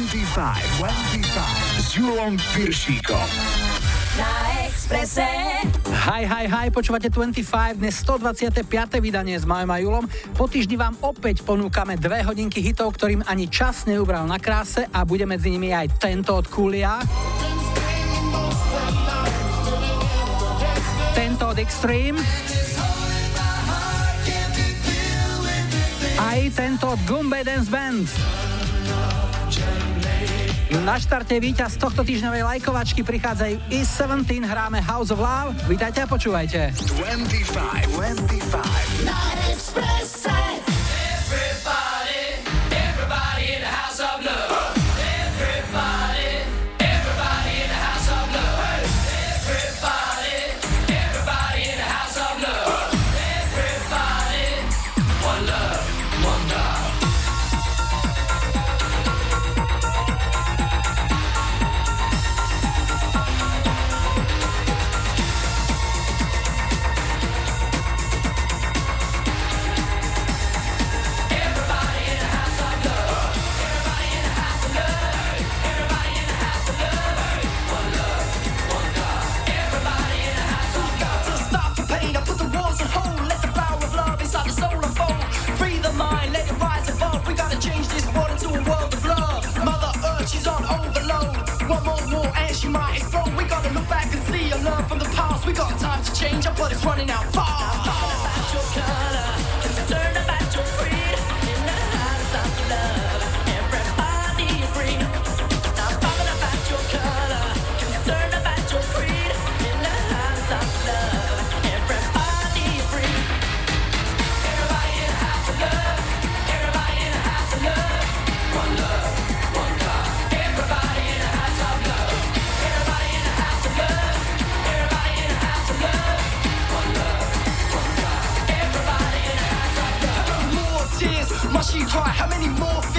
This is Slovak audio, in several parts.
25, 25 s Julom Piršíkom. Na Expresse. Hi, hi, hi, počúvate 25, dnes 125. vydanie s Majom a Julom. Po týždni vám opäť ponúkame dve hodinky hitov, ktorým ani čas neubral na kráse a bude medzi nimi aj tento od Kulia. Tento od Extreme. Aj tento od Gumbe Dance Band. Na štarte víťaz tohto týždňovej lajkovačky prichádzajú i 17, hráme House of Love. Vítajte a počúvajte. 25, 25. Na Expresse. We got time to change up, but it's running out fast. you cry? How many more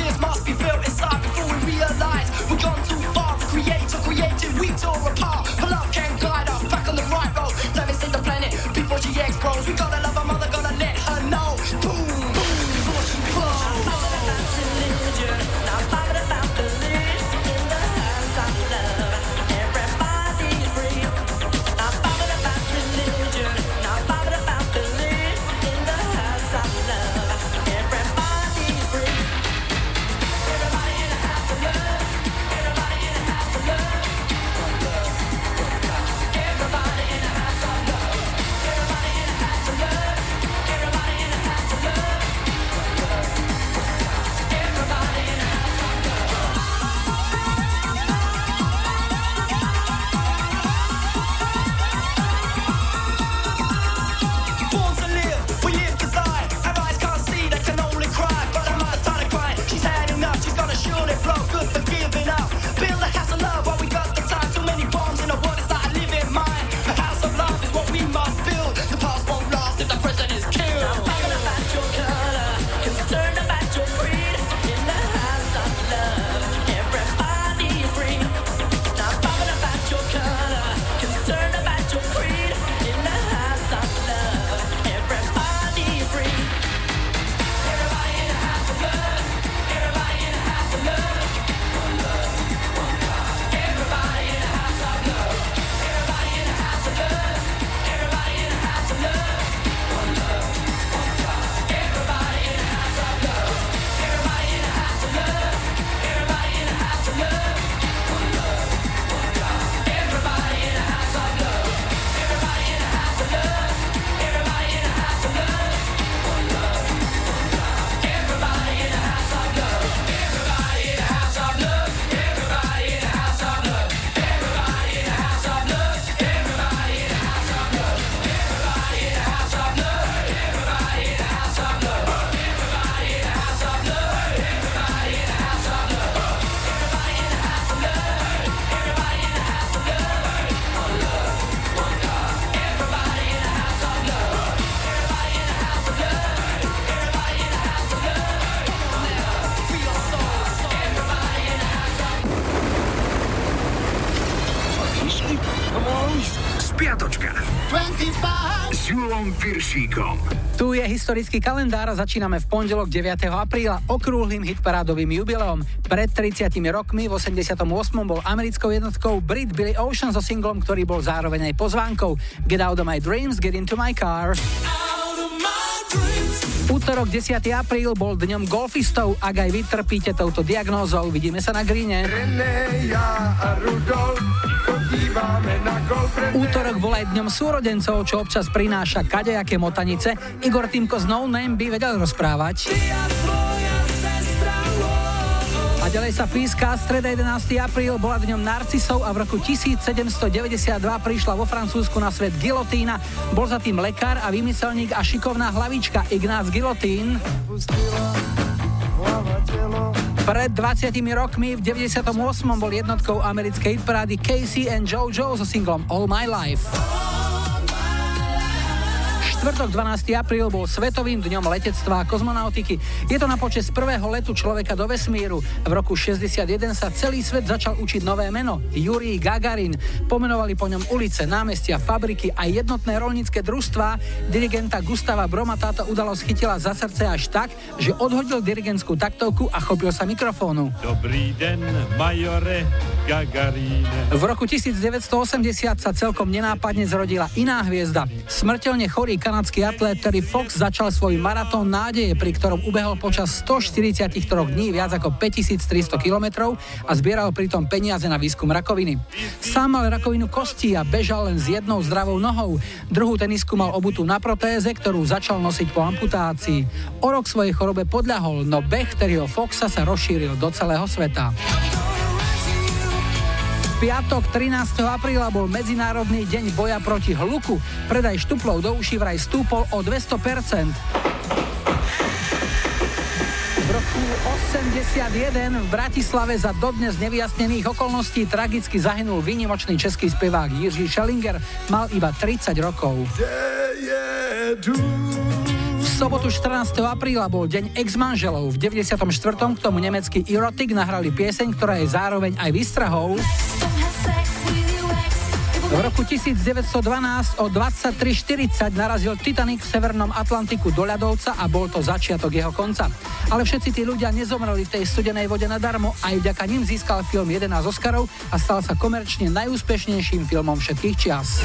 Piršíkom. Tu je historický kalendár a začíname v pondelok 9. apríla okrúhlym hitparádovým jubileom. Pred 30 rokmi v 88. bol americkou jednotkou Brit Billy Ocean so singlom, ktorý bol zároveň aj pozvánkou Get out of my dreams, get into my car. Útorok 10. apríl bol dňom golfistov. Ak aj vy trpíte touto diagnózou, vidíme sa na gríne. René, ja a Rudolf, Útorok bol aj dňom súrodencov, čo občas prináša kadejaké motanice. Igor Týmko z No Name by vedel rozprávať. A ďalej sa píska, streda 11. apríl bola dňom Narcisov a v roku 1792 prišla vo Francúzsku na svet gilotína. Bol za tým lekár a vymyselník a šikovná hlavička Ignác Gilotín. Pred 20 rokmi v 98. bol jednotkou americkej parády Casey and Jojo so singlom All My Life štvrtok 12. apríl bol Svetovým dňom letectva a kozmonautiky. Je to na počas prvého letu človeka do vesmíru. V roku 61 sa celý svet začal učiť nové meno. Jurij Gagarin. Pomenovali po ňom ulice, námestia, fabriky a jednotné rolnícke družstva. Dirigenta Gustava Broma táto udalosť chytila za srdce až tak, že odhodil dirigentskú taktovku a chopil sa mikrofónu. Dobrý den, majore Gagarin. V roku 1980 sa celkom nenápadne zrodila iná hviezda. Smrteľne chorý kanadský atlét Terry Fox začal svoj maratón nádeje, pri ktorom ubehol počas 143 dní viac ako 5300 km a zbieral pritom peniaze na výskum rakoviny. Sám mal rakovinu kostí a bežal len s jednou zdravou nohou. Druhú tenisku mal obutú na protéze, ktorú začal nosiť po amputácii. O rok svojej chorobe podľahol, no beh Terryho Foxa sa rozšíril do celého sveta piatok 13. apríla bol Medzinárodný deň boja proti hluku. Predaj štuplov do uší vraj stúpol o 200%. V roku 81 v Bratislave za dodnes nevyjasnených okolností tragicky zahynul výnimočný český spevák Jiří Schellinger. Mal iba 30 rokov. V sobotu 14. apríla bol deň ex-manželov. V 94. k tomu nemecký Erotic nahrali pieseň, ktorá je zároveň aj výstrahou. V roku 1912 o 23.40 narazil Titanic v Severnom Atlantiku do ľadovca a bol to začiatok jeho konca. Ale všetci tí ľudia nezomreli v tej studenej vode nadarmo, aj vďaka nim získal film 11 Oscarov a stal sa komerčne najúspešnejším filmom všetkých čias.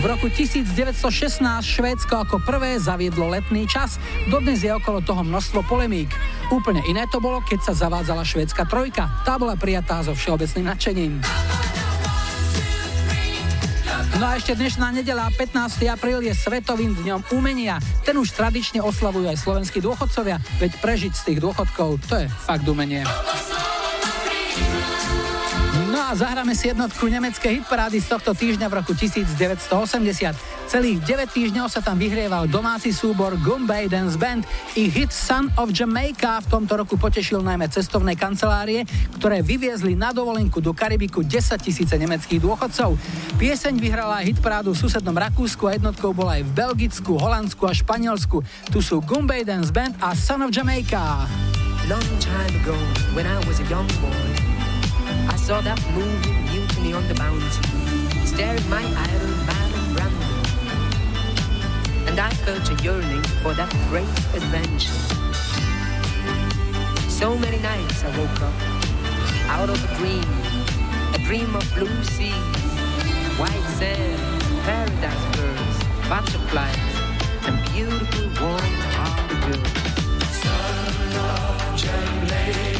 V roku 1916 Švédsko ako prvé zaviedlo letný čas. Dodnes je okolo toho množstvo polemík. Úplne iné to bolo, keď sa zavádzala švédska trojka. Tá bola prijatá so všeobecným nadšením. No a ešte dnešná nedela, 15. apríl je Svetovým dňom umenia. Ten už tradične oslavujú aj slovenskí dôchodcovia, veď prežiť z tých dôchodkov, to je fakt umenie a zahráme si jednotku nemeckej hitparády z tohto týždňa v roku 1980. Celých 9 týždňov sa tam vyhrieval domáci súbor Gumbay Dance Band. Ich hit Son of Jamaica v tomto roku potešil najmä cestovné kancelárie, ktoré vyviezli na dovolenku do Karibiku 10 tisíce nemeckých dôchodcov. Pieseň vyhrala aj hitparádu v susednom Rakúsku a jednotkou bola aj v Belgicku, Holandsku a Španielsku. Tu sú Gumbay Dance Band a Son of Jamaica. Long time ago, when I was a young boy I saw that movie, Mutiny on the Bounty, staring my idol Marlon Brando. And I felt a yearning for that great adventure. So many nights I woke up out of a dream, a dream of blue seas, white sand, paradise birds, butterflies, and beautiful warm-hearted girls. Son of Jamaica,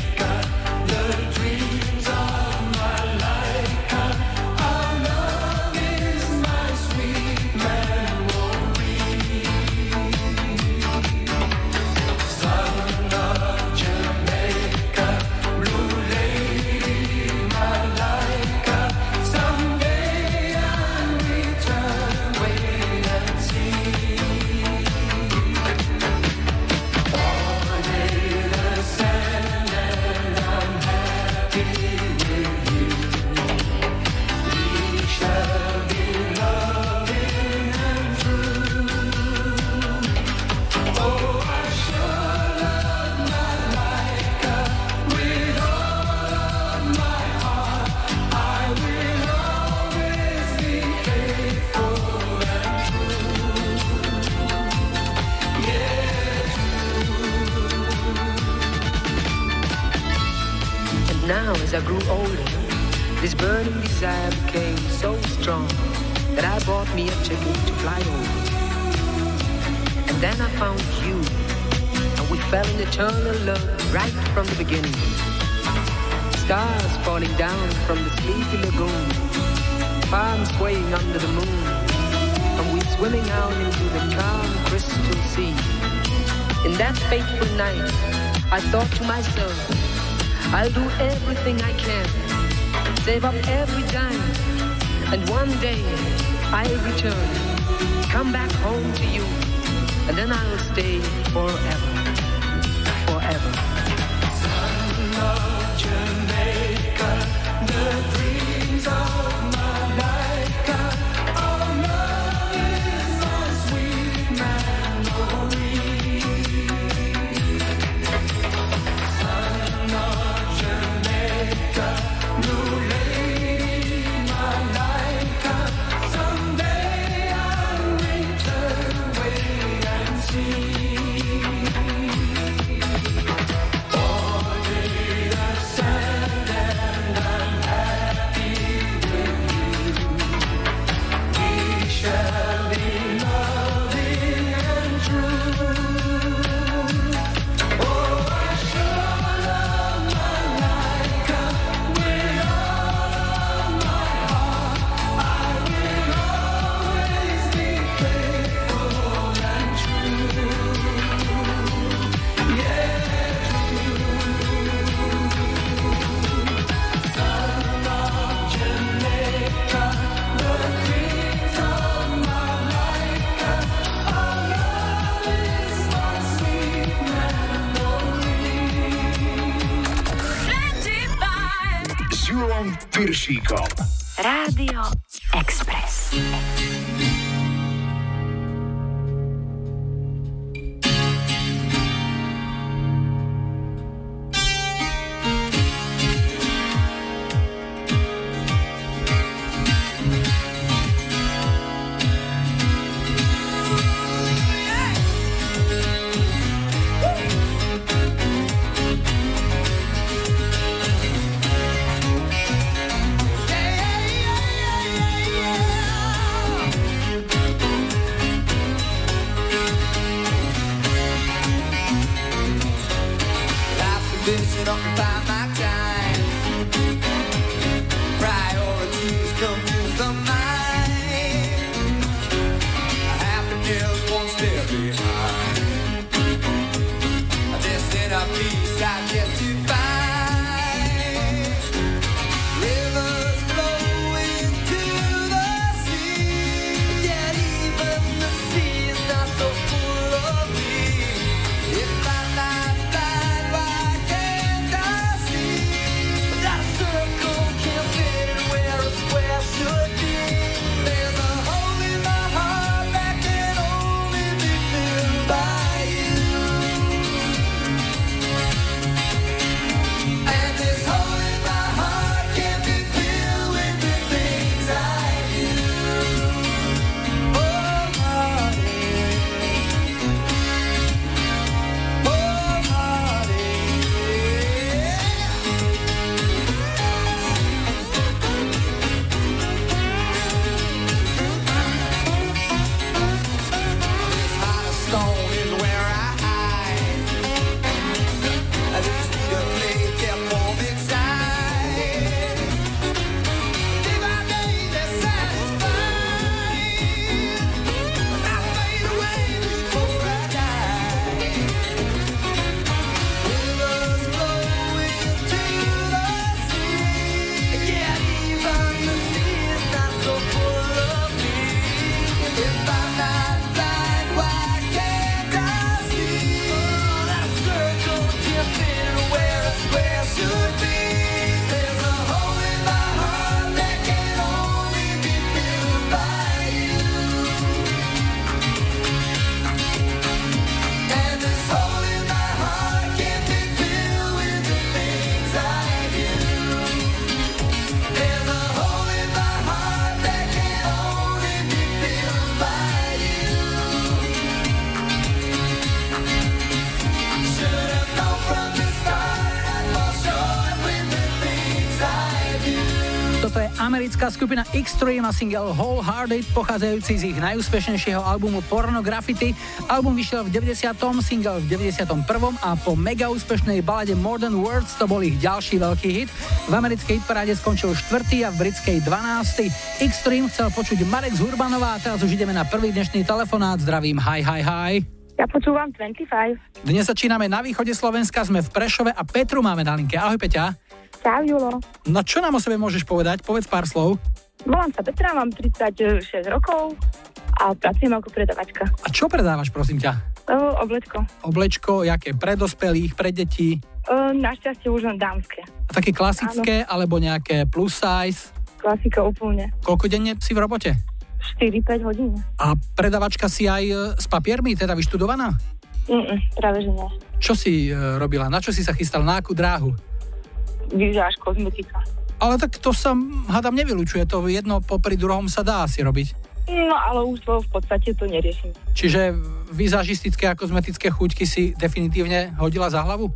this burning desire became so strong that I bought me a ticket to fly over. And then I found you, and we fell in eternal love right from the beginning. Stars falling down from the sleepy lagoon, palms swaying under the moon, and we swimming out into the calm crystal sea. In that fateful night, I thought to myself, I'll do everything I can, save up every dime, and one day I'll return, come back home to you, and then I'll stay forever, forever. Son of Jamaica, the dreams of Piršíkom. Americká skupina Extreme a single Wholehearted pochádzajúci z ich najúspešnejšieho albumu Pornografity. Album vyšiel v 90., single v 91. a po mega úspešnej balade More Than Words to bol ich ďalší veľký hit. V americkej hitparáde skončil 4. a v britskej 12. Extreme chcel počuť Marek z Hurbanova a teraz už ideme na prvý dnešný telefonát. Zdravím, hi, hi, hi. Ja počúvam 25. Dnes začíname na východe Slovenska, sme v Prešove a Petru máme na linke. Ahoj Peťa. Čau, Julo. No čo nám o sebe môžeš povedať? Povedz pár slov. Volám sa Petra, mám 36 rokov a pracujem ako predavačka. A čo predávaš, prosím ťa? O, oblečko. Oblečko, jaké? Pre dospelých, pre detí? O, našťastie už len dámske. A také klasické, alebo nejaké plus size? Klasika úplne. Koľko denne si v robote? 4-5 hodín. A predavačka si aj e, s papiermi, teda vyštudovaná? Mm, práve že nie. Čo si e, robila? Na čo si sa chystal? Na akú dráhu? Vyžáš kozmetika. Ale tak to sa, hádam, nevylučuje. To jedno popri druhom sa dá asi robiť. No ale už to v podstate to neriešim. Čiže vizažistické a kozmetické chuťky si definitívne hodila za hlavu?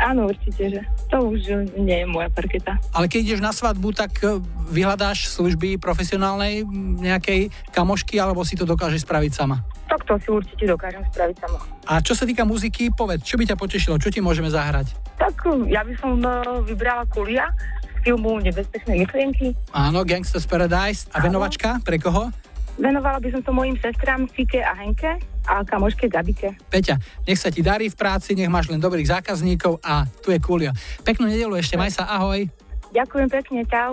Áno, určite, že to už nie je moja parketa. Ale keď ideš na svadbu, tak e, vyhľadáš služby profesionálnej nejakej kamošky, alebo si to dokážeš spraviť sama? Tak to si určite dokážem spraviť sama. A čo sa týka muziky, povedz, čo by ťa potešilo, čo ti môžeme zahrať? Tak ja by som uh, vybrala Kulia z filmu Nebezpečné myšlienky. Áno, Gangsters Paradise. A Áno. venovačka, pre koho? Venovala by som to mojim sestrám Fike a Henke a kamoške Gabike. Peťa, nech sa ti darí v práci, nech máš len dobrých zákazníkov a tu je Kulio. Peknú nedelu ešte, maj sa, ahoj. Ďakujem pekne, čau.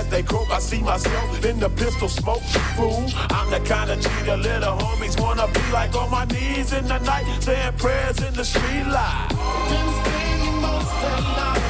As they croak, I see myself in the pistol smoke. Fool, I'm the kind of the little homies wanna be like on my knees in the night, saying prayers in the street light. Been spending most of lives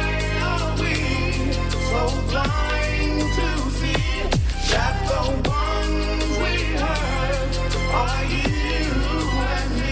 so blind to see that the ones we hurt are you and me?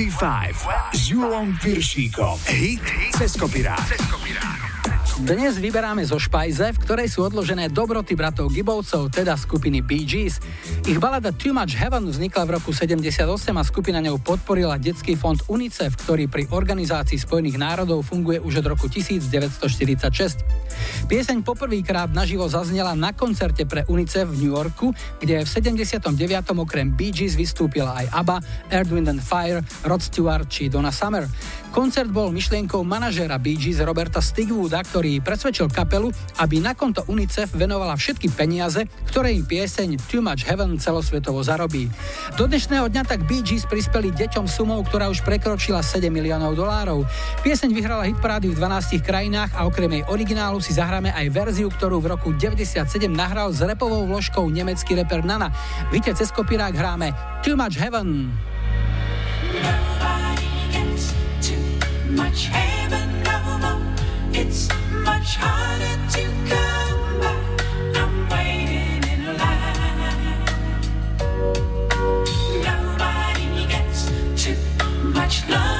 25 s Julom Piršíkom. Hit cez. Dnes vyberáme zo špajze, v ktorej sú odložené dobroty bratov Gibovcov, teda skupiny Bee Gees. Ich balada Too Much Heaven vznikla v roku 78 a skupina ňou podporila detský fond UNICEF, ktorý pri Organizácii spojených národov funguje už od roku 1946. Pieseň poprvýkrát naživo zaznela na koncerte pre UNICEF v New Yorku, kde v 79. okrem Bee Gees vystúpila aj ABBA, Earth, Wind and Fire, Rod Stewart či Donna Summer. Koncert bol myšlienkou manažéra Bee Gees Roberta Stigwooda, ktorý presvedčil kapelu, aby na konto UNICEF venovala všetky peniaze, ktoré im pieseň Too Much Heaven celosvetovo zarobí. Do dnešného dňa tak Bee Gees prispeli deťom sumou, ktorá už prekročila 7 miliónov dolárov. Pieseň vyhrala hitparády v 12 krajinách a okrem jej originálu si zahráme aj verziu, ktorú v roku 97 nahral s repovou vložkou nemecký reper Nana. Víte, cez kopírák hráme Too Much Heaven. Much heaven no more. It's much harder to come by. I'm waiting in line. Nobody gets too much love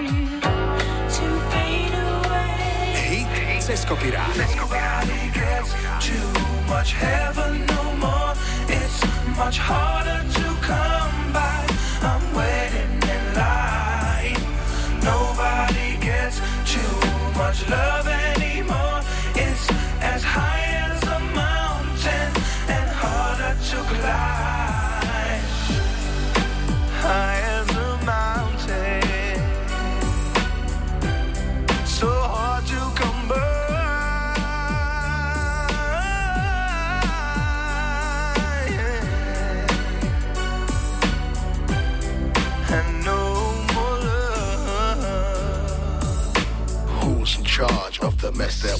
to fade away? Hit cez kopirát. Nobody gets too much heaven no more. It's much harder to come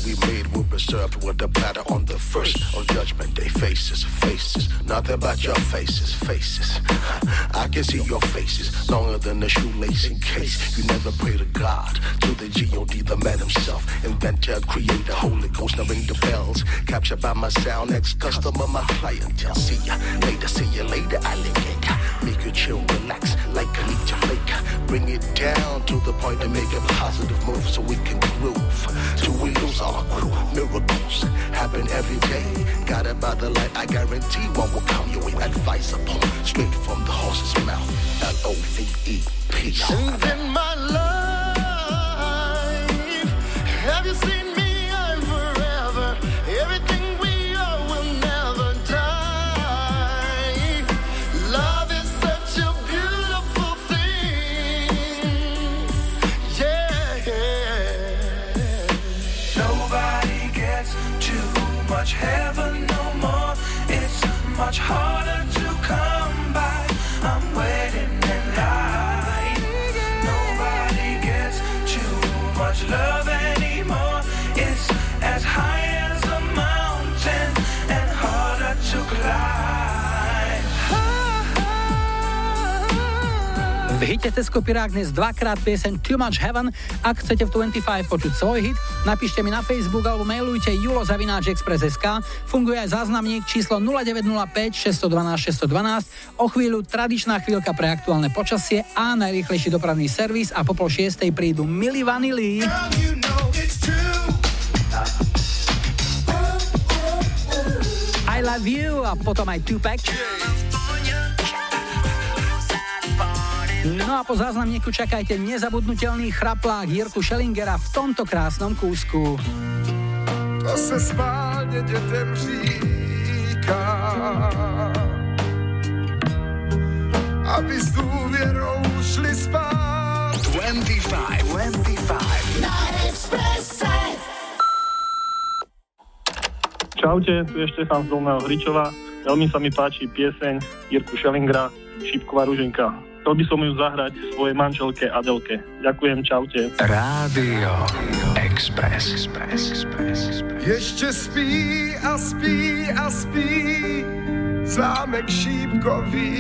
that we made? Will be served with a platter on the first of Judgment Day. Faces, faces, nothing but your faces, faces. I can see your faces longer than a shoelace in case. You never pray to God, to the G.O.D., the man himself, inventor, creator, Holy Ghost. Now ring the bells, captured by my sound, ex customer, my clientele. See ya later, see ya later, alligator. Make you chill, relax, like a leech flake. Bring it down to the point to make a positive move so we can groove. Till we lose our crew. Miracles happen every day. Got it by the light, I guarantee one will come your way. Advice upon straight from the horse's mouth. L O V E peace. And my life, have you seen heaven no more. It's much harder hite cez kopirák dnes dvakrát pieseň Too Much Heaven. Ak chcete v 25 počuť svoj hit, napíšte mi na Facebook alebo mailujte julozavináčexpress.sk. Funguje aj záznamník číslo 0905 612 612. O chvíľu tradičná chvíľka pre aktuálne počasie a najrýchlejší dopravný servis a po pol šiestej prídu Milli Vanilli. I love you a potom aj Tupac. No a po záznamníku čakajte nezabudnutelný chraplák Jirku Schellingera v tomto krásnom kúsku. To se schválně dětem říká. aby s důvěrou šli spát. 25, 25. Na Expresse. Čaute, tu je Štefan z Dolného Hričova. Veľmi sa mi páči pieseň Jirku Šelingra, Šípková ruženka. Chcel by som ju zahrať svojej manželke Adelke. Ďakujem, čaute. Rádio Express. Express. Express. Ještě spí a spí a spí zámek šípkový.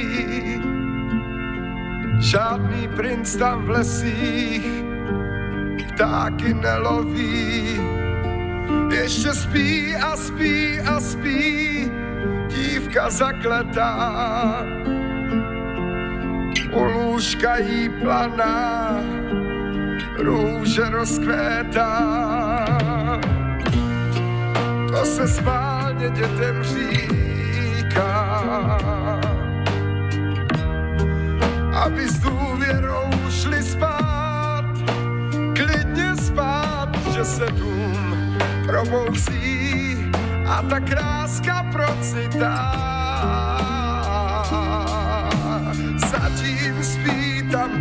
Žádný princ tam v lesích ptáky neloví. Ještě spí a spí a spí dívka zakletá. U lůžka jí planá růže rozkvétá. To se schválně dětem říká, aby s důvěrou šli spát, klidně spát, že se dům probouzí a ta kráska procitá. Zatím spí tam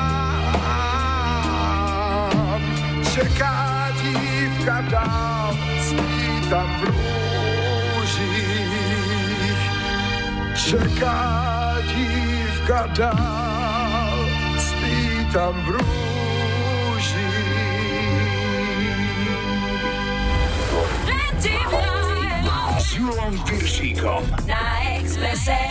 Čeká dívka dál, spí tam v růžích. Čeká dívka dál, spí tam v růžích. S Julom Piršíkom. Na Expresse.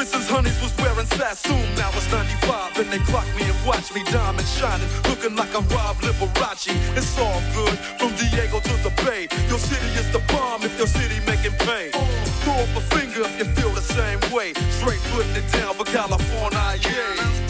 Since Honeys was wearing Sassoon, now it's 95 and they clock me and watch me diamond shining, looking like a Rob Liberace. It's all good from Diego to the Bay. Your city is the bomb if your city making pain. Throw up a finger if you feel the same way. Straight putting it down for California, yeah.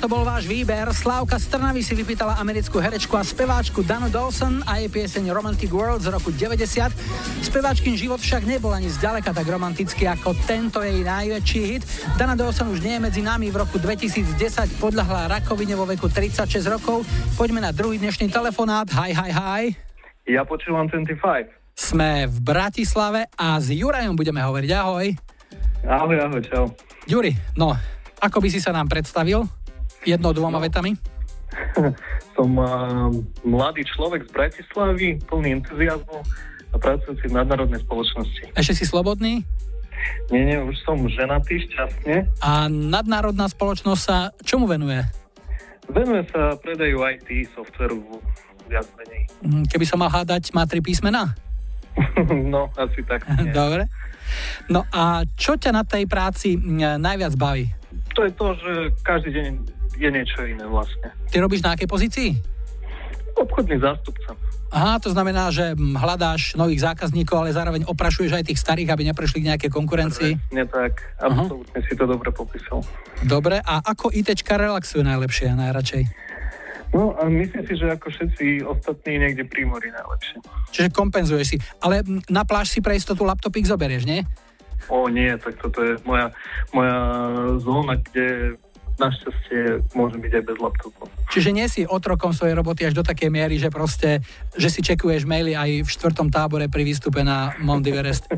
toto bol váš výber. Slávka z Trnavy si vypýtala americkú herečku a speváčku Danu Dawson a jej pieseň Romantic World z roku 90. Speváčkin život však nebol ani zďaleka tak romantický ako tento jej najväčší hit. Dana Dawson už nie je medzi nami. V roku 2010 podľahla rakovine vo veku 36 rokov. Poďme na druhý dnešný telefonát. Hi, hi, hi. Ja počúvam 25. Sme v Bratislave a s Jurajom budeme hovoriť. Ahoj. Ahoj, ahoj, čau. Juri, no, ako by si sa nám predstavil? Jednou, dvoma vetami? Som uh, mladý človek z Bratislavy, plný entuziazmu a pracujúci v nadnárodnej spoločnosti. Ešte si slobodný? Nie, nie, už som ženatý, šťastne. A nadnárodná spoločnosť sa čomu venuje? Venuje sa predajú IT, softveru, viac menej. Mm, Keby som mal hádať, má tri písmená? no, asi tak. Dobre. No a čo ťa na tej práci mm, najviac baví? To je to, že každý deň je niečo iné vlastne. Ty robíš na akej pozícii? Obchodný zástupca. Aha, to znamená, že hľadáš nových zákazníkov, ale zároveň oprašuješ aj tých starých, aby neprešli k nejakej konkurencii. Nie tak, absolútne si to dobre popísal. Dobre, a ako ITčka relaxujú najlepšie a najradšej? No a myslím si, že ako všetci ostatní niekde pri mori najlepšie. Čiže kompenzuješ si. Ale na pláž si pre istotu laptopík zoberieš, nie? O nie, tak toto je moja, moja zóna, kde našťastie môžem byť aj bez laptopu. Čiže nie si otrokom svojej roboty až do takej miery, že proste, že si čekuješ maily aj v štvrtom tábore pri výstupe na Mount Everest.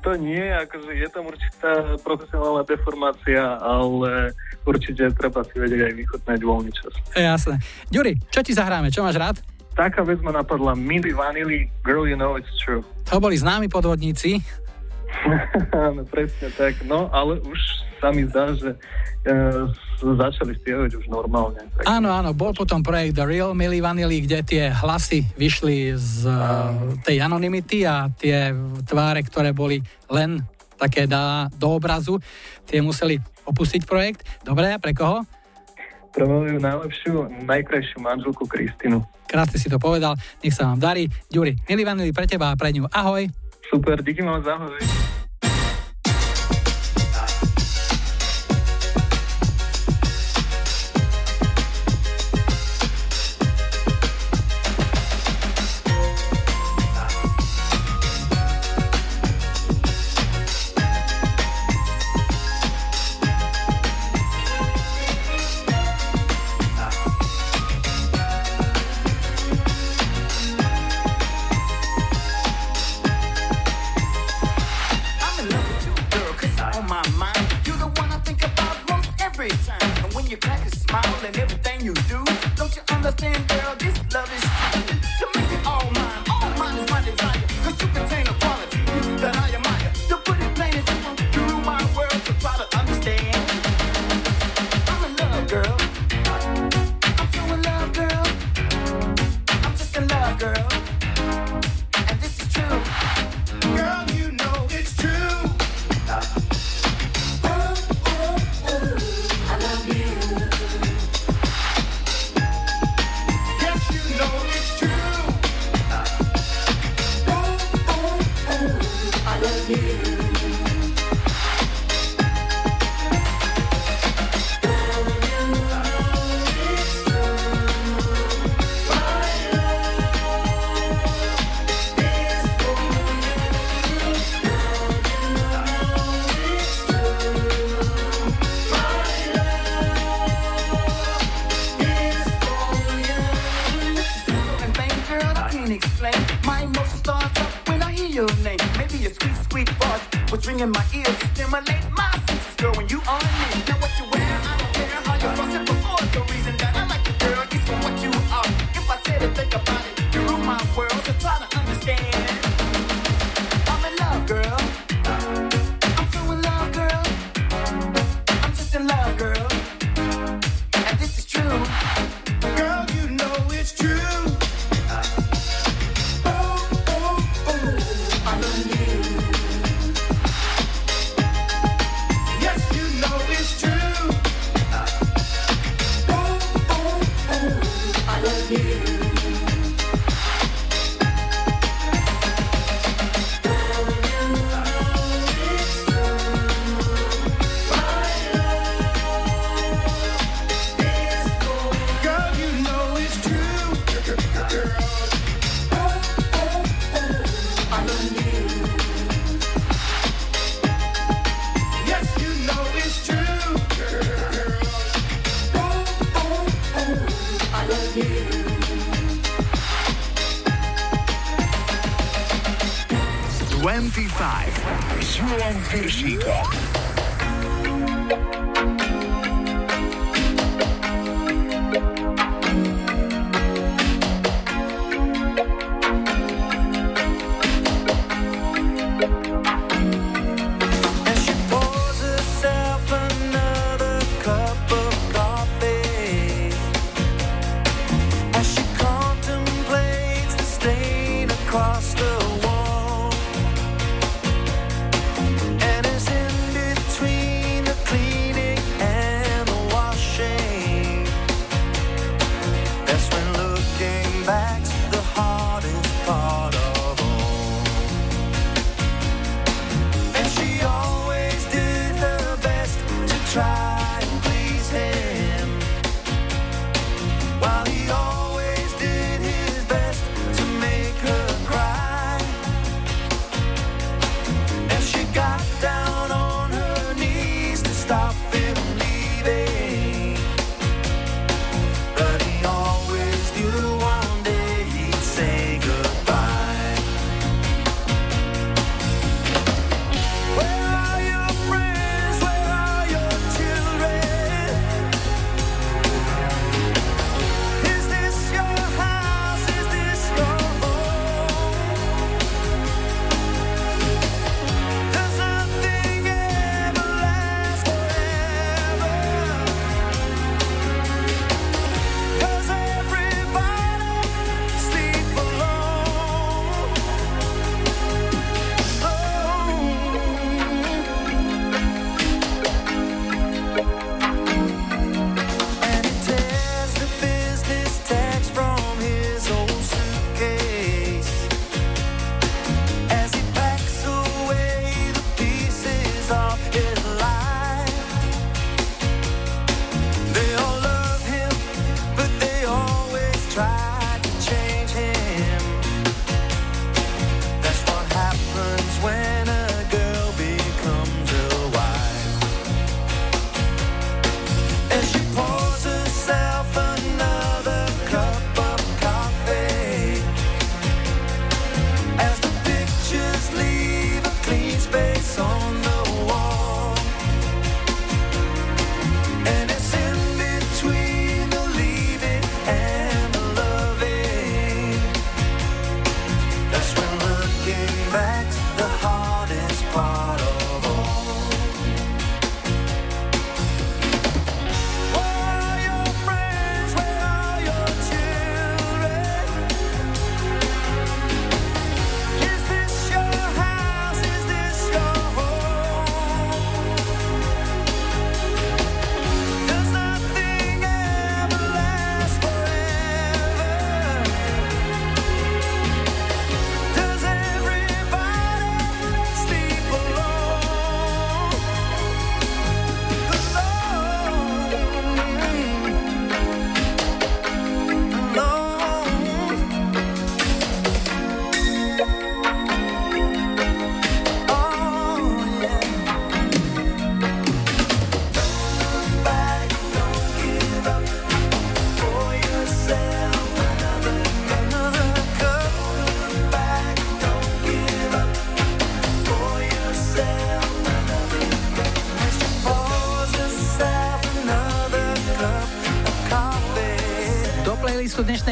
To nie, akože je tam určitá profesionálna deformácia, ale určite treba si vedieť aj vychutnať voľný čas. Jasné. Ďuri, čo ti zahráme? Čo máš rád? Taká vec ma napadla Milli Vanilli, Girl You Know It's True. To boli známi podvodníci. Áno, presne tak. No, ale už sa mi zdá, že uh, začali spievať už normálne. Tak. Áno, áno, bol potom projekt The Real Milli Vanilli, kde tie hlasy vyšli z uh, tej anonymity a tie tváre, ktoré boli len také dá do obrazu, tie museli opustiť projekt. Dobre, pre koho? Pre moju najlepšiu, najkrajšiu manželku Kristinu. Krásne si to povedal, nech sa vám darí. Ďuri, Milli Vanilli pre teba a pre ňu. Ahoj. Super, díky moc, ahoj. facts.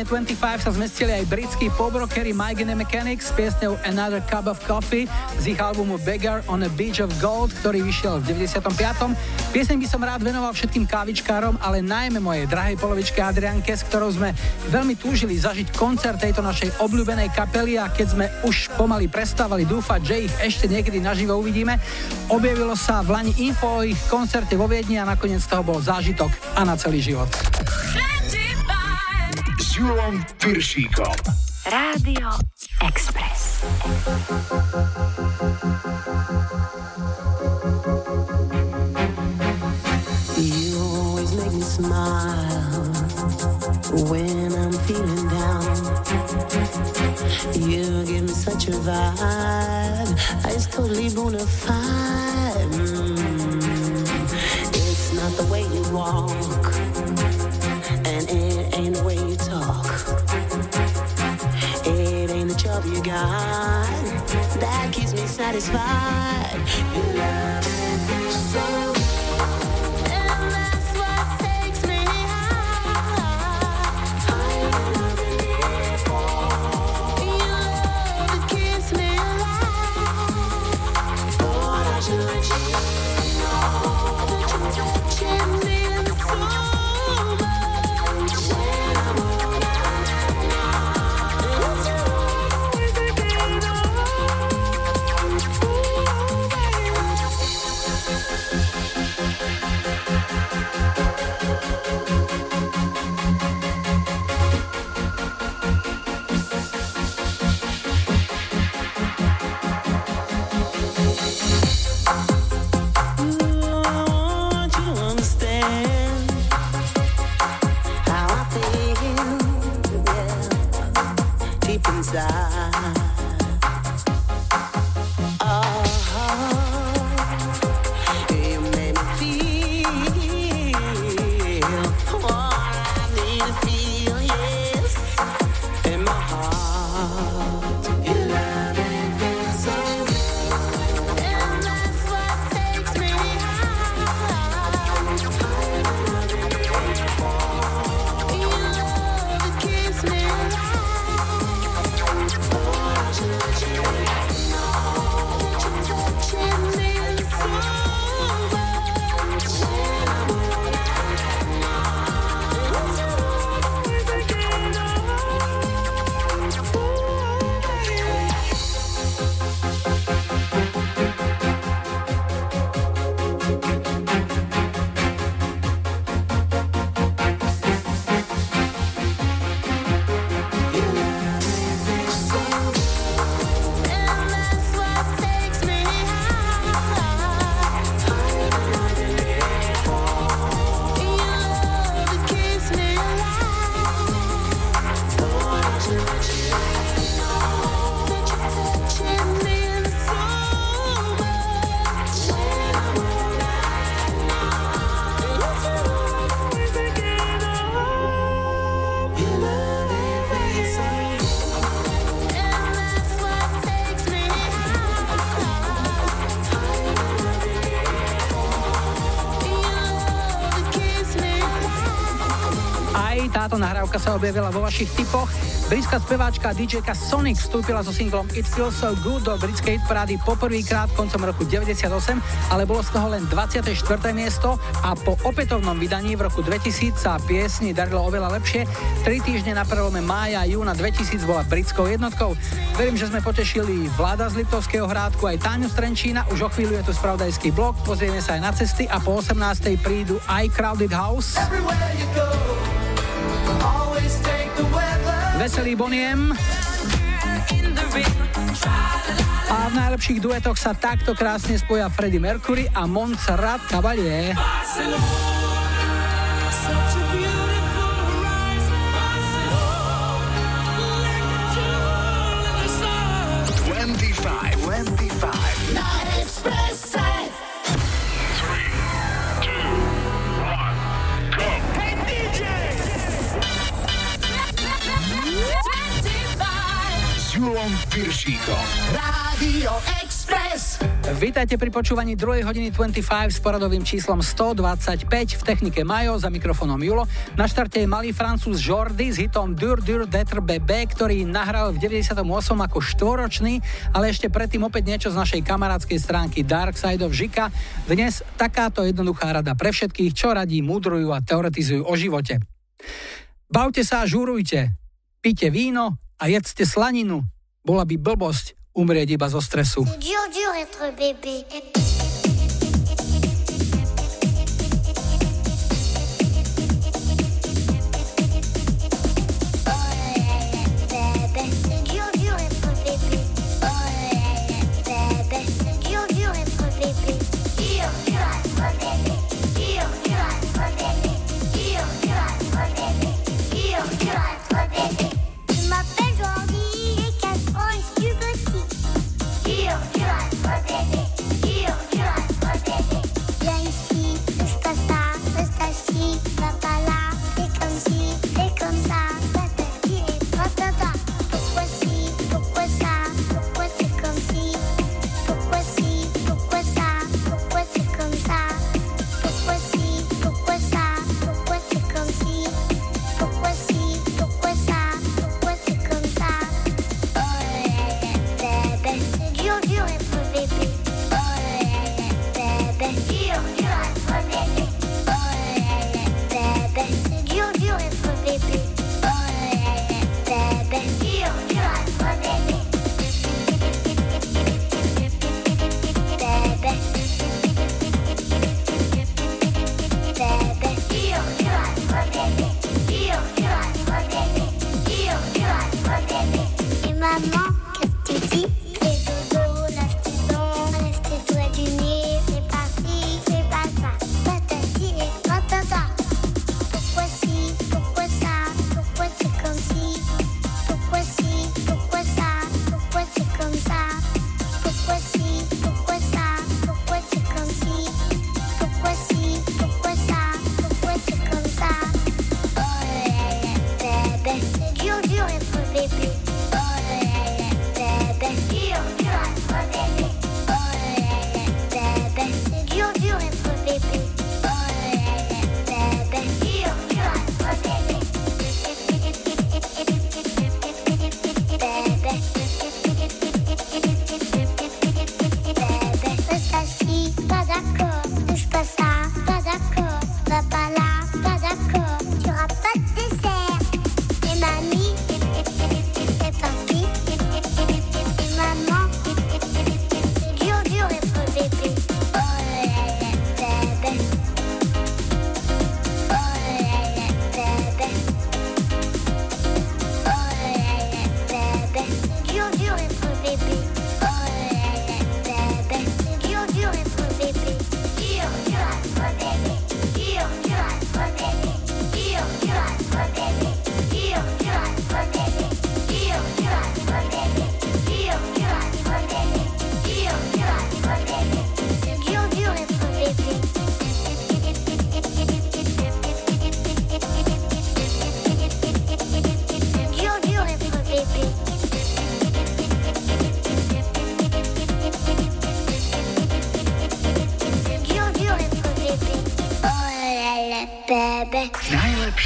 25 sa zmestili aj britskí pobrockery Mike and the Mechanics s piesňou Another Cup of Coffee z ich albumu Beggar on a Beach of Gold, ktorý vyšiel v 95. Pieseň by som rád venoval všetkým kávičkárom, ale najmä mojej drahej polovičke Adrianke, s ktorou sme veľmi túžili zažiť koncert tejto našej obľúbenej kapely a keď sme už pomaly prestávali dúfať, že ich ešte niekedy naživo uvidíme, objavilo sa v Lani info o ich koncerte vo Viedni a nakoniec toho bol zážitok a na celý život. S Julom Piršíkom. Rádio Express. You always make me smile when I'm feeling down. You give me such a vibe, it's totally bona fide. Satisfied. Your love so nahrávka sa objavila vo vašich typoch. Britská speváčka DJka Sonic vstúpila so singlom It Feels So Good do britskej hitparády poprvýkrát koncom roku 98, ale bolo z toho len 24. miesto a po opätovnom vydaní v roku 2000 sa piesni darilo oveľa lepšie. Tri týždne na prelome mája a júna 2000 bola britskou jednotkou. Verím, že sme potešili Vláda z Liptovského hrádku aj Táňu z Trenčína. Už o chvíľu je tu spravodajský blok, pozrieme sa aj na cesty a po 18. prídu aj Crowded House. Veselý Boniem. A v najlepších duetoch sa takto krásne spoja Freddie Mercury a Montserrat Caballé. 25, Vítajte pri počúvaní 2. hodiny 25 s poradovým číslom 125 v technike Majo za mikrofónom Julo. Na štarte je malý francúz Jordi s hitom Dur Dur d'être bébé, ktorý nahral v 98 ako štvoročný, ale ešte predtým opäť niečo z našej kamarádskej stránky Dark Side of Žika. Dnes takáto jednoduchá rada pre všetkých, čo radí, mudrujú a teoretizujú o živote. Bavte sa a žurujte, pite víno a jedzte slaninu. Bola by blbosť umrieť iba zo stresu. Dur, dur être bébé.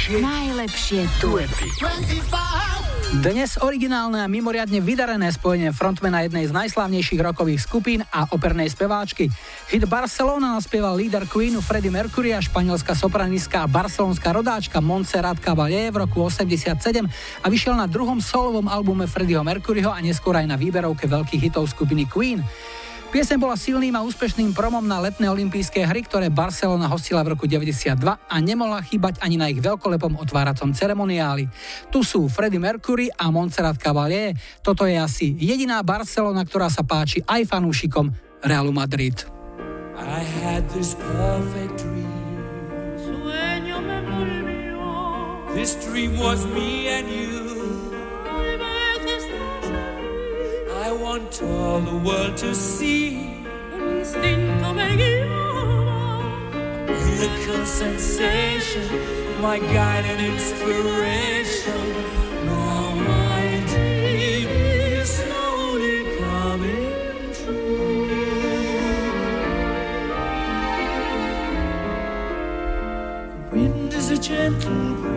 Najlepšie, Najlepšie duety. Dnes originálne a mimoriadne vydarené spojenie frontmana jednej z najslavnejších rokových skupín a opernej speváčky. Hit Barcelona naspieval líder Queenu Freddie Mercury a španielská sopranistka a barcelonská rodáčka Montserrat Caballé v roku 87 a vyšiel na druhom solovom albume Freddieho Mercuryho a neskôr aj na výberovke veľkých hitov skupiny Queen. Piesem bola silným a úspešným promom na letné olympijské hry, ktoré Barcelona hostila v roku 92 a nemohla chýbať ani na ich veľkolepom otváracom ceremoniáli. Tu sú Freddie Mercury a Montserrat Caballé. Toto je asi jediná Barcelona, ktorá sa páči aj fanúšikom Realu Madrid. I had this perfect dream. This dream was me and you. want all the world to see. Lyrical sensation, my guide and inspiration. Now my dream is slowly coming true. The wind is a gentle breeze.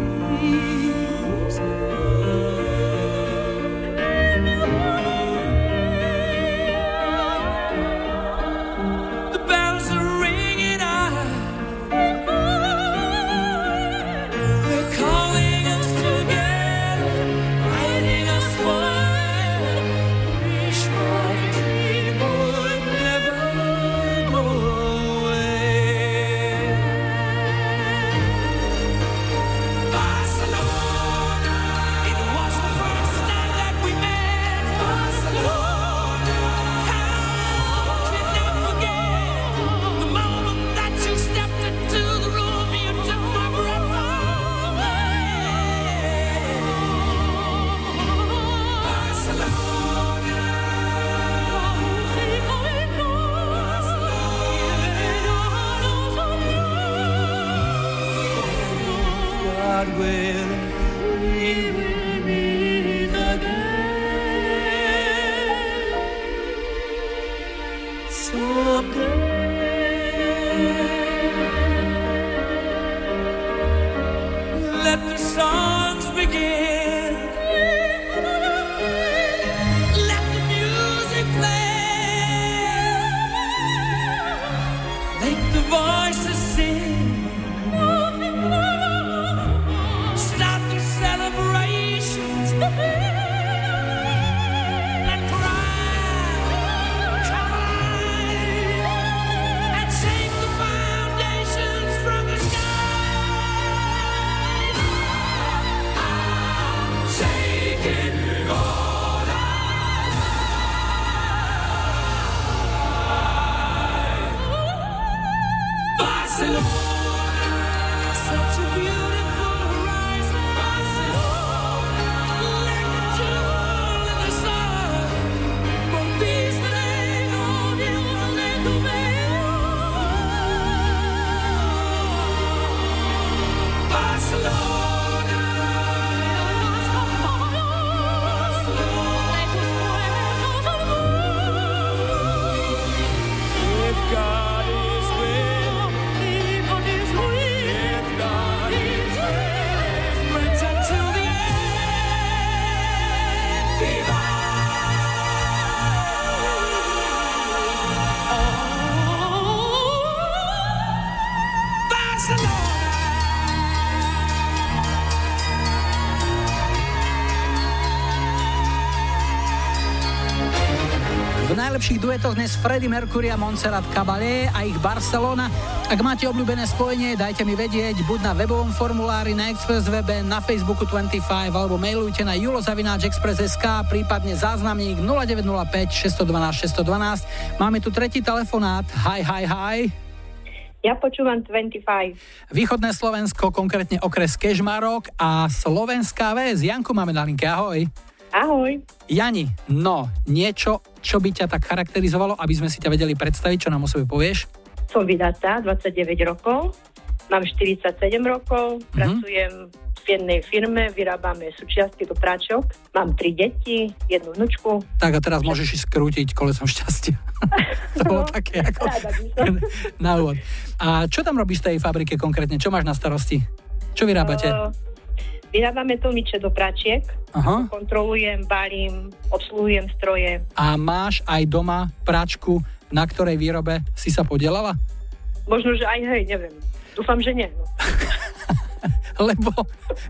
Duetoch dnes Freddie Mercury a Montserrat Caballé a ich Barcelona. Ak máte obľúbené spojenie, dajte mi vedieť buď na webovom formulári na Express webe, na Facebooku 25 alebo mailujte na julozavináčexpress.sk prípadne záznamník 0905 612 612. Máme tu tretí telefonát. Hi, hi, hi. Ja počúvam 25. Východné Slovensko, konkrétne okres Kežmarok a Slovenská väz. Janku máme na linke, ahoj. Ahoj. Jani, no, niečo, čo by ťa tak charakterizovalo, aby sme si ťa vedeli predstaviť, čo nám o sebe povieš? Som vydatá, 29 rokov. Mám 47 rokov, Mhm. pracujem v jednej firme, vyrábame súčiastky do práčok. Mám tri deti, jednu vnučku. Tak a teraz môžeš ísť skrútiť kolesom šťastia. to bolo také ako na úvod. A čo tam robíš v tej fabrike konkrétne? Čo máš na starosti? Čo vyrábate? Uh, vyrábame tlmiče do práčiek. Aha. Kontrolujem, balím, obsluhujem stroje. A máš aj doma práčku, na ktorej výrobe si sa podielala? Možno, že aj hej, neviem. Dúfam, že nie. No. Lebo,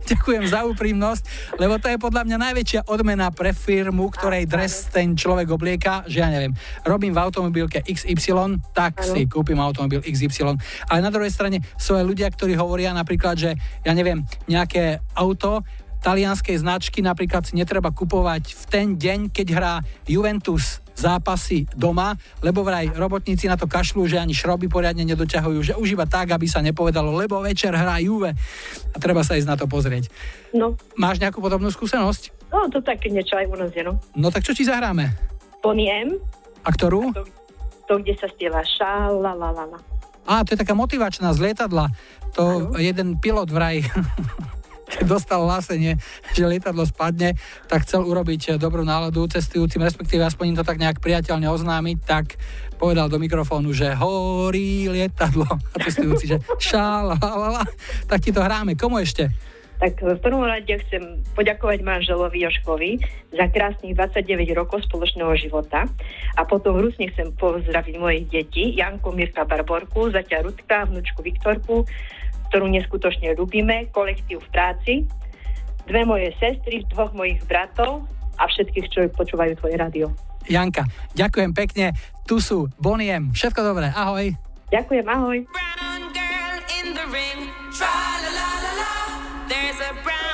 ďakujem za úprimnosť, lebo to je podľa mňa najväčšia odmena pre firmu, ktorej dres ten človek oblieka, že ja neviem, robím v automobilke XY, tak si kúpim automobil XY. Ale na druhej strane sú aj ľudia, ktorí hovoria napríklad, že ja neviem, nejaké auto talianskej značky napríklad si netreba kupovať v ten deň, keď hrá Juventus zápasy doma, lebo vraj robotníci na to kašľú, že ani šroby poriadne nedoťahujú, že už iba tak, aby sa nepovedalo, lebo večer hrá Juve a treba sa ísť na to pozrieť. No. Máš nejakú podobnú skúsenosť? no, to také niečo aj u nás je, no. No tak čo ti zahráme? Bonnie M, A ktorú? to, kde sa spieva ša, la, la, la, la. Á, to je taká motivačná z lietadla. To jeden pilot vraj keď dostal hlásenie, že lietadlo spadne, tak chcel urobiť dobrú náladu cestujúcim, respektíve aspoň im to tak nejak priateľne oznámiť, tak povedal do mikrofónu, že horí lietadlo a cestujúci, že šala, la, la, tak ti to hráme. Komu ešte? Tak v prvom rade chcem poďakovať manželovi Joškovi za krásnych 29 rokov spoločného života a potom hrusne chcem pozdraviť mojich detí, Janku, Mirka, Barborku, zaťa Rudka, vnúčku Viktorku, ktorú neskutočne ľúbime, kolektív v práci, dve moje sestry, dvoch mojich bratov a všetkých, čo počúvajú tvoje rádio. Janka, ďakujem pekne. Tu sú Boniem. Všetko dobré. Ahoj. Ďakujem, ahoj. in the ring. There's a brown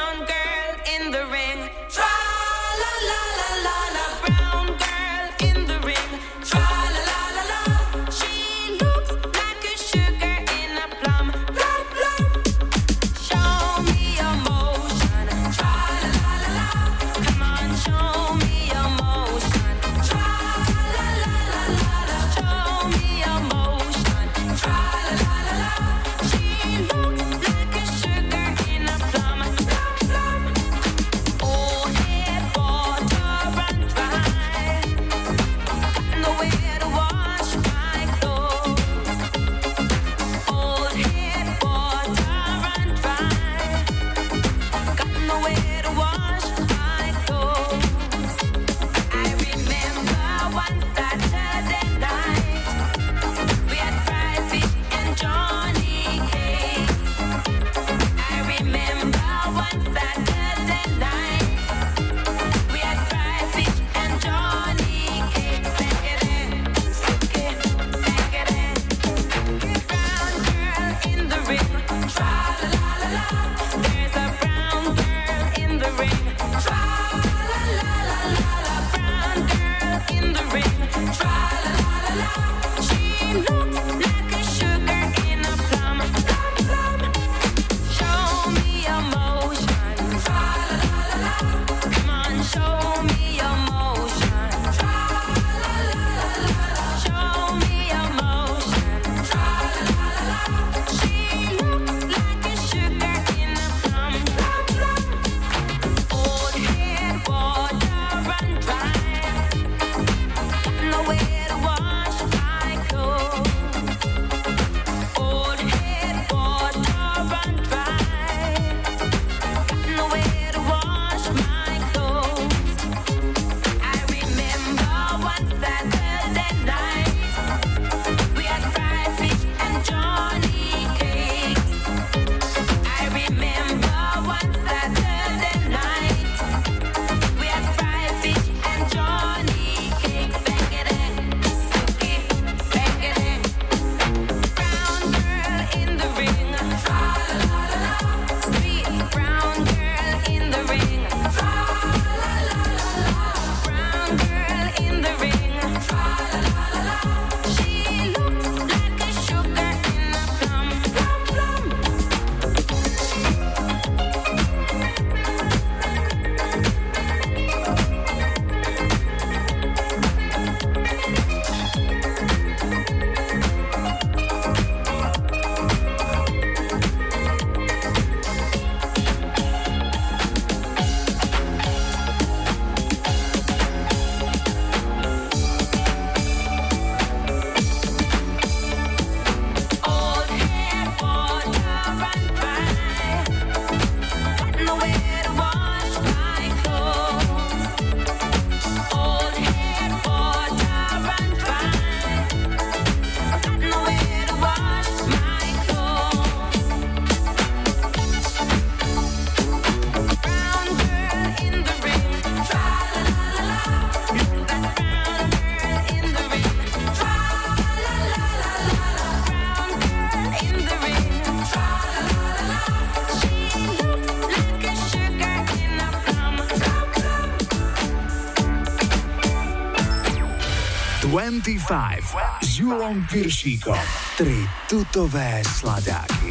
25 s Julom Piršíkom. Tri tutové sladáky.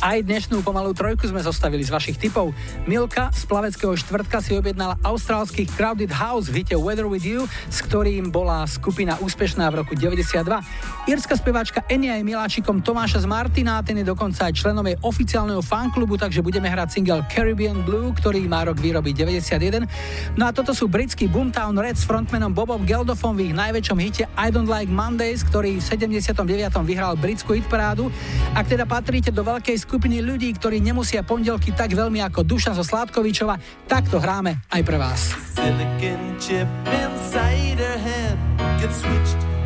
Aj dnešnú pomalú trojku sme zostavili z vašich typov. Milka z plaveckého štvrtka si objednala austrálsky Crowded House v hite Weather With You, s ktorým bola skupina úspešná v roku 92. Írska speváčka Enia je miláčikom Tomáša z Martina, ten je dokonca aj členom jej oficiálneho fanklubu, takže budeme hrať single Caribbean Blue, ktorý má rok výroby 91. No a toto sú britskí Boomtown Reds s frontmanom Bobom Geldofom v ich najväčšom hite I Don't Like Mondays, ktorý v 79. vyhral britskú hitparádu. Ak teda patríte do veľkej skupiny ľudí, ktorí nemusia pondelky tak veľmi ako Duša zo Sládkovičova, tak to hráme aj pre vás. Silicon chip inside her head gets switched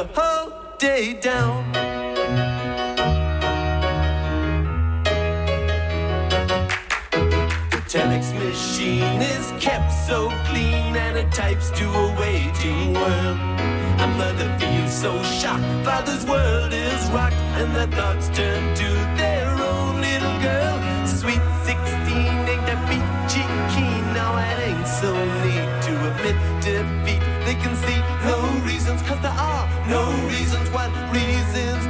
the whole day down. The telex machine is kept so clean and it types to a waiting world. A mother feels so shocked, father's world is rocked, and their thoughts turn to their own little girl. No reasons. What reasons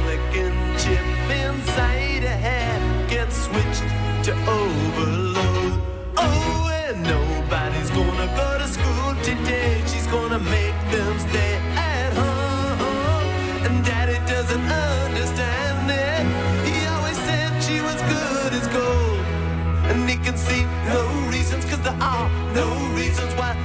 switched to overload. Oh, and nobody's gonna go to school today. She's gonna make them stay at home. And daddy doesn't understand it. He always said she was good as gold. And he can see no reasons, cause there are no reasons. What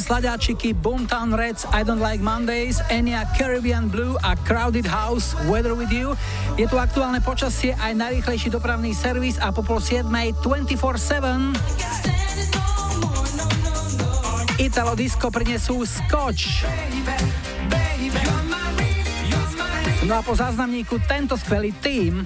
Sladáčiky Boomtown Reds, I Don't Like Mondays, Enya Caribbean Blue a Crowded House, Weather With You. Je tu aktuálne počasie aj najrýchlejší dopravný servis a po pol 7 24-7. Italo Disco prinesú skoč. No a po záznamníku tento skvelý tým.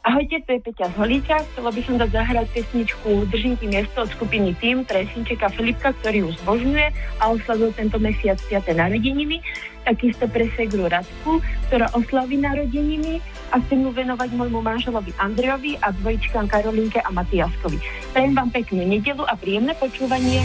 Ahojte, to je Peťa z Holíča. Chcela by som dať zahrať pesničku Držím ti miesto od skupiny Tým pre synčeka Filipka, ktorý ju zbožňuje a oslavil tento mesiac 5. narodeniny. Takisto pre Segru Radku, ktorá oslaví narodeniny a chcem ju venovať môjmu manželovi Andrejovi a dvojčkám Karolinke a Matiaskovi. Prajem vám peknú nedelu a príjemné počúvanie.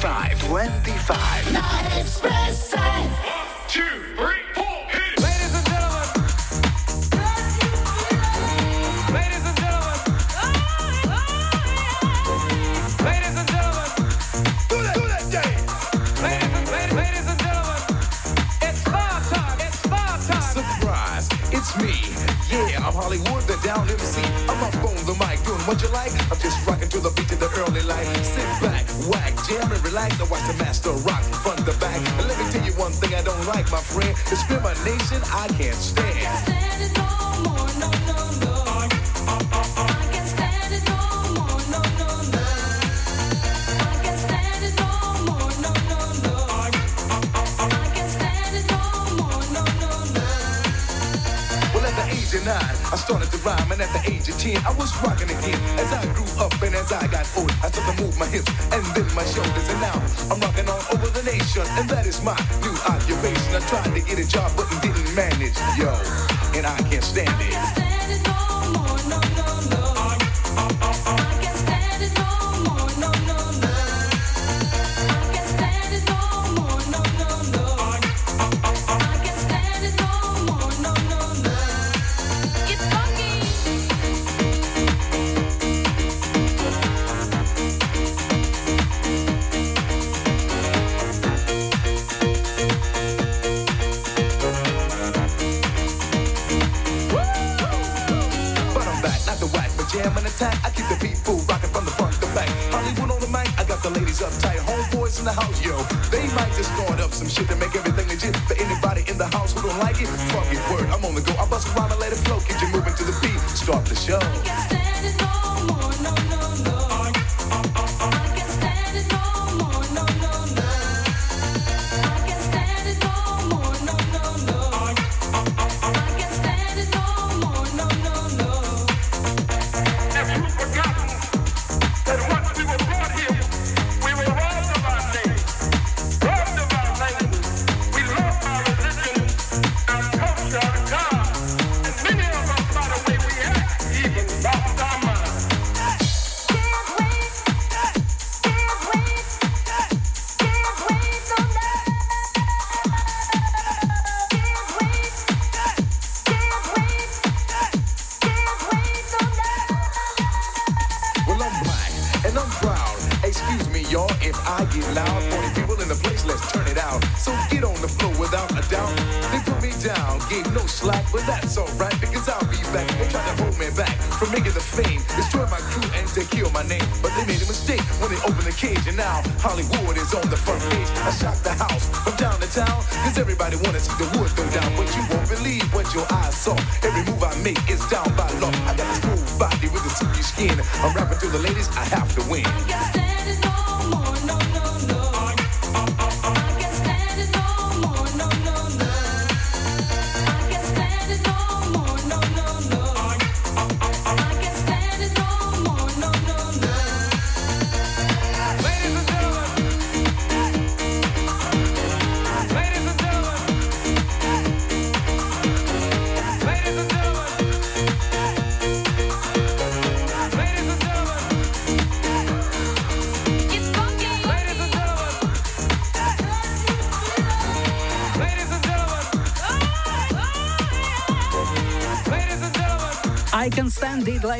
25. 25.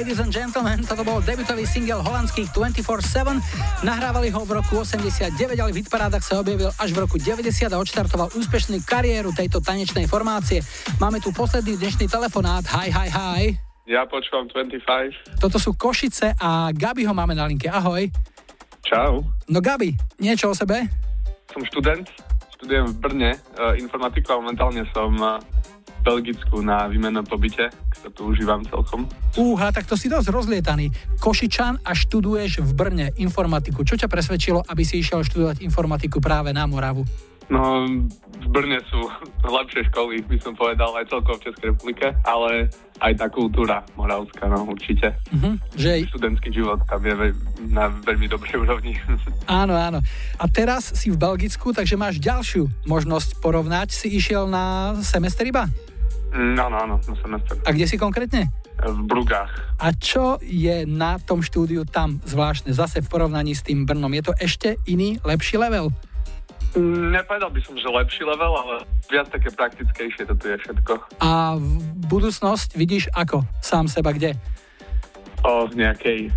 ladies and gentlemen. Toto bol debutový single holandských 24-7. Nahrávali ho v roku 89, ale v hitparádach sa objavil až v roku 90 a odštartoval úspešnú kariéru tejto tanečnej formácie. Máme tu posledný dnešný telefonát. Hi, hi, hi. Ja počúvam 25. Toto sú Košice a Gabi ho máme na linke. Ahoj. Čau. No Gabi, niečo o sebe? Som študent, študujem v Brne uh, informatiku a momentálne som uh, v Belgicku na výmennom pobyte, ktoré tu užívam celkom. Úha, tak to si dosť rozlietaný. Košičan a študuješ v Brne informatiku. Čo ťa presvedčilo, aby si išiel študovať informatiku práve na Moravu? No, v Brne sú lepšie školy, by som povedal, aj celkovo v Českej republike, ale aj tá kultúra moravská, no určite. Mhm, že... Študentský život tam je na veľmi dobrej úrovni. Áno, áno. A teraz si v Belgicku, takže máš ďalšiu možnosť porovnať. Si išiel na semester iba? No, no, áno, na semester. A kde si konkrétne? V Brugách. A čo je na tom štúdiu tam zvláštne, zase v porovnaní s tým Brnom? Je to ešte iný, lepší level? Nepovedal by som, že lepší level, ale viac také praktickejšie to tu je všetko. A v budúcnosť vidíš ako? Sám seba kde? O nejakej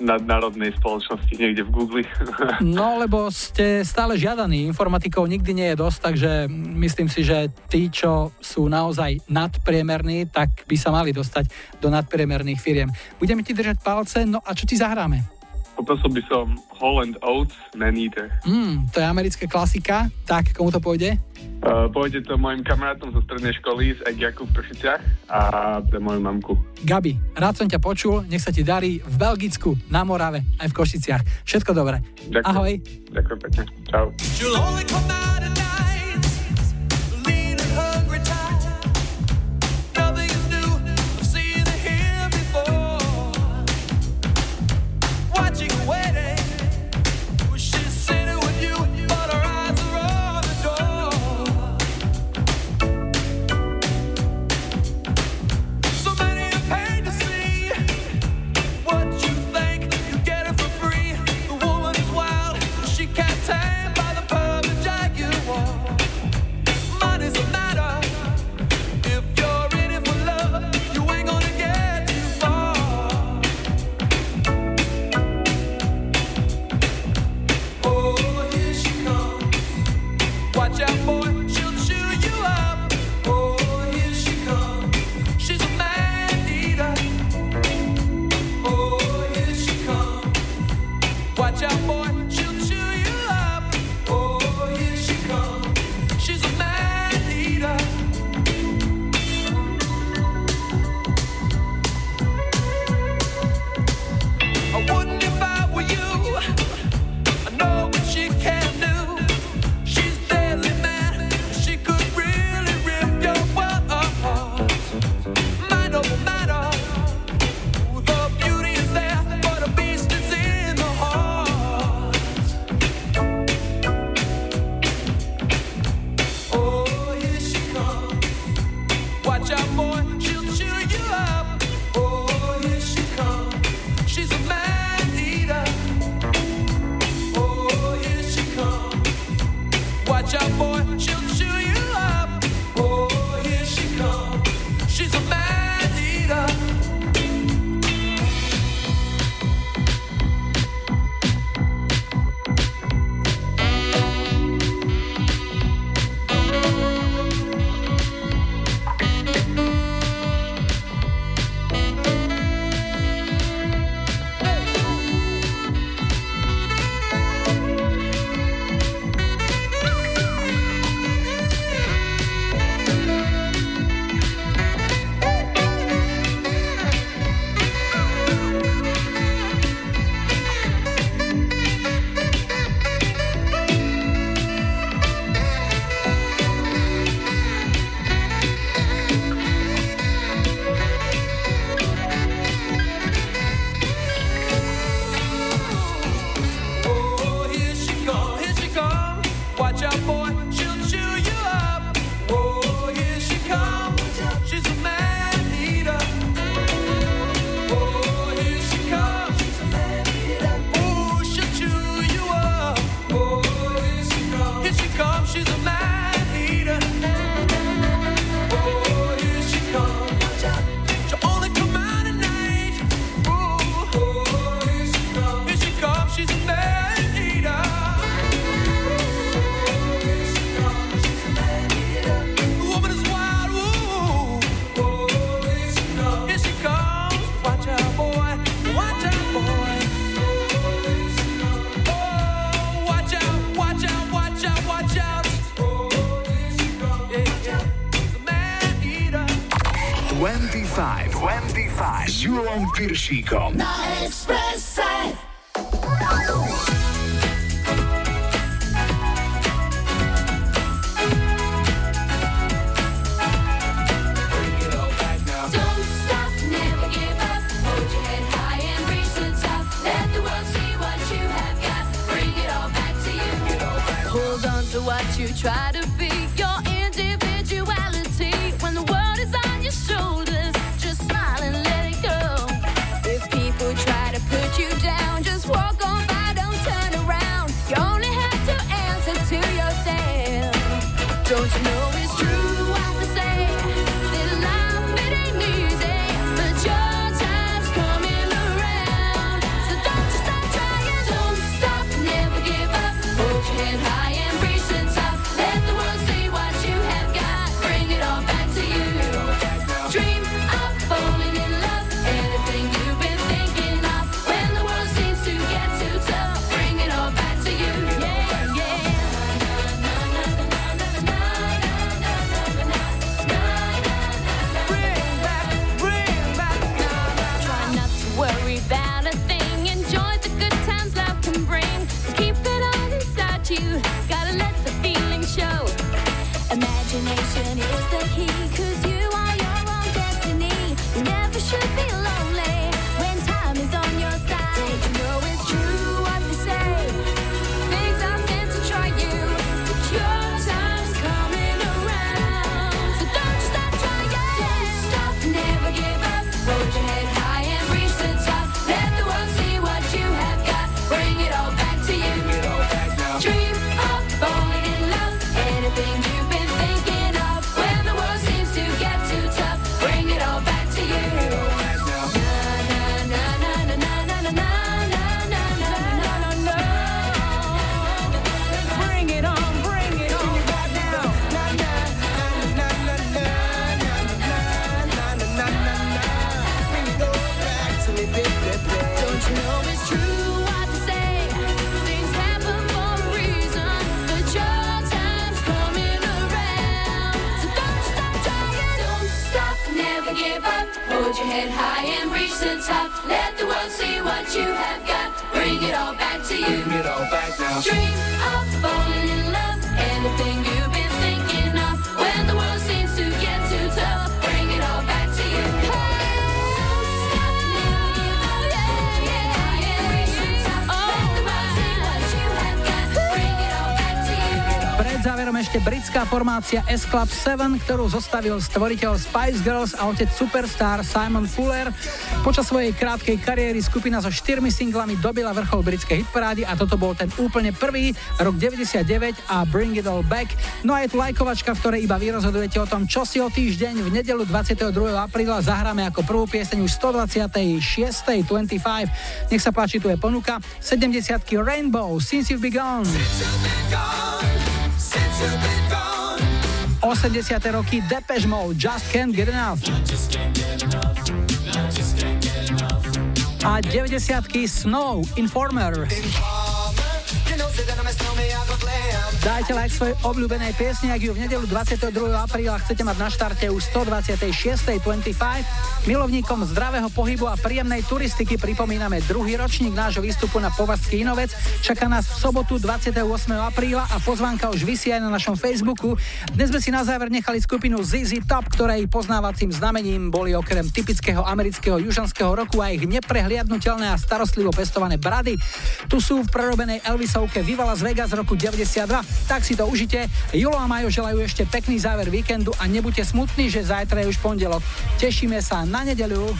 nadnárodnej spoločnosti niekde v Google. No, lebo ste stále žiadaní. Informatikov nikdy nie je dosť, takže myslím si, že tí, čo sú naozaj nadpriemerní, tak by sa mali dostať do nadpriemerných firiem. Budeme ti držať palce, no a čo ti zahráme? Poprosil by som Holland Oats Man Eater. Mm, to je americká klasika, tak komu to pôjde? Uh, pôjde to mojim kamarátom zo strednej školy z Egiaku v Pršiciach a pre moju mamku. Gabi, rád som ťa počul, nech sa ti darí v Belgicku, na Morave, aj v Košiciach. Všetko dobré. Ďakujem. Ahoj. Ďakujem pekne. Čau. Julom Hold high and reach the top. Let the world see what you have got. Bring it all back to you. Bring it all back now. Dream of falling in love. Anything záverom ešte britská formácia S Club 7, ktorú zostavil stvoriteľ Spice Girls a otec superstar Simon Fuller. Počas svojej krátkej kariéry skupina so štyrmi singlami dobila vrchol britskej hitparády a toto bol ten úplne prvý, rok 99 a Bring It All Back. No a je tu lajkovačka, v ktorej iba vy rozhodujete o tom, čo si o týždeň v nedelu 22. apríla zahráme ako prvú pieseň už 126. 25. Nech sa páči, tu je ponuka 70 Rainbow, Since You've Been Gone. 80. roky Depeche Mode, Just Can't Get Enough. A 90. Snow, Informer. Dajte like svojej obľúbenej piesni, ak ju v nedelu 22. apríla chcete mať na štarte už 126. 25. Milovníkom zdravého pohybu a príjemnej turistiky pripomíname druhý ročník nášho výstupu na Povazský Inovec. Čaká nás v sobotu 28. apríla a pozvánka už vysí aj na našom Facebooku. Dnes sme si na záver nechali skupinu ZZ Top, ktorej poznávacím znamením boli okrem typického amerického južanského roku aj ich neprehliadnutelné a starostlivo pestované brady. Tu sú v prerobenej Elvisovke Viva Las Vegas z roku 92. Tak si to užite. Julo a Majo želajú ešte pekný záver víkendu a nebuďte smutní, že zajtra je už pondelok. Tešíme sa na nedeľu.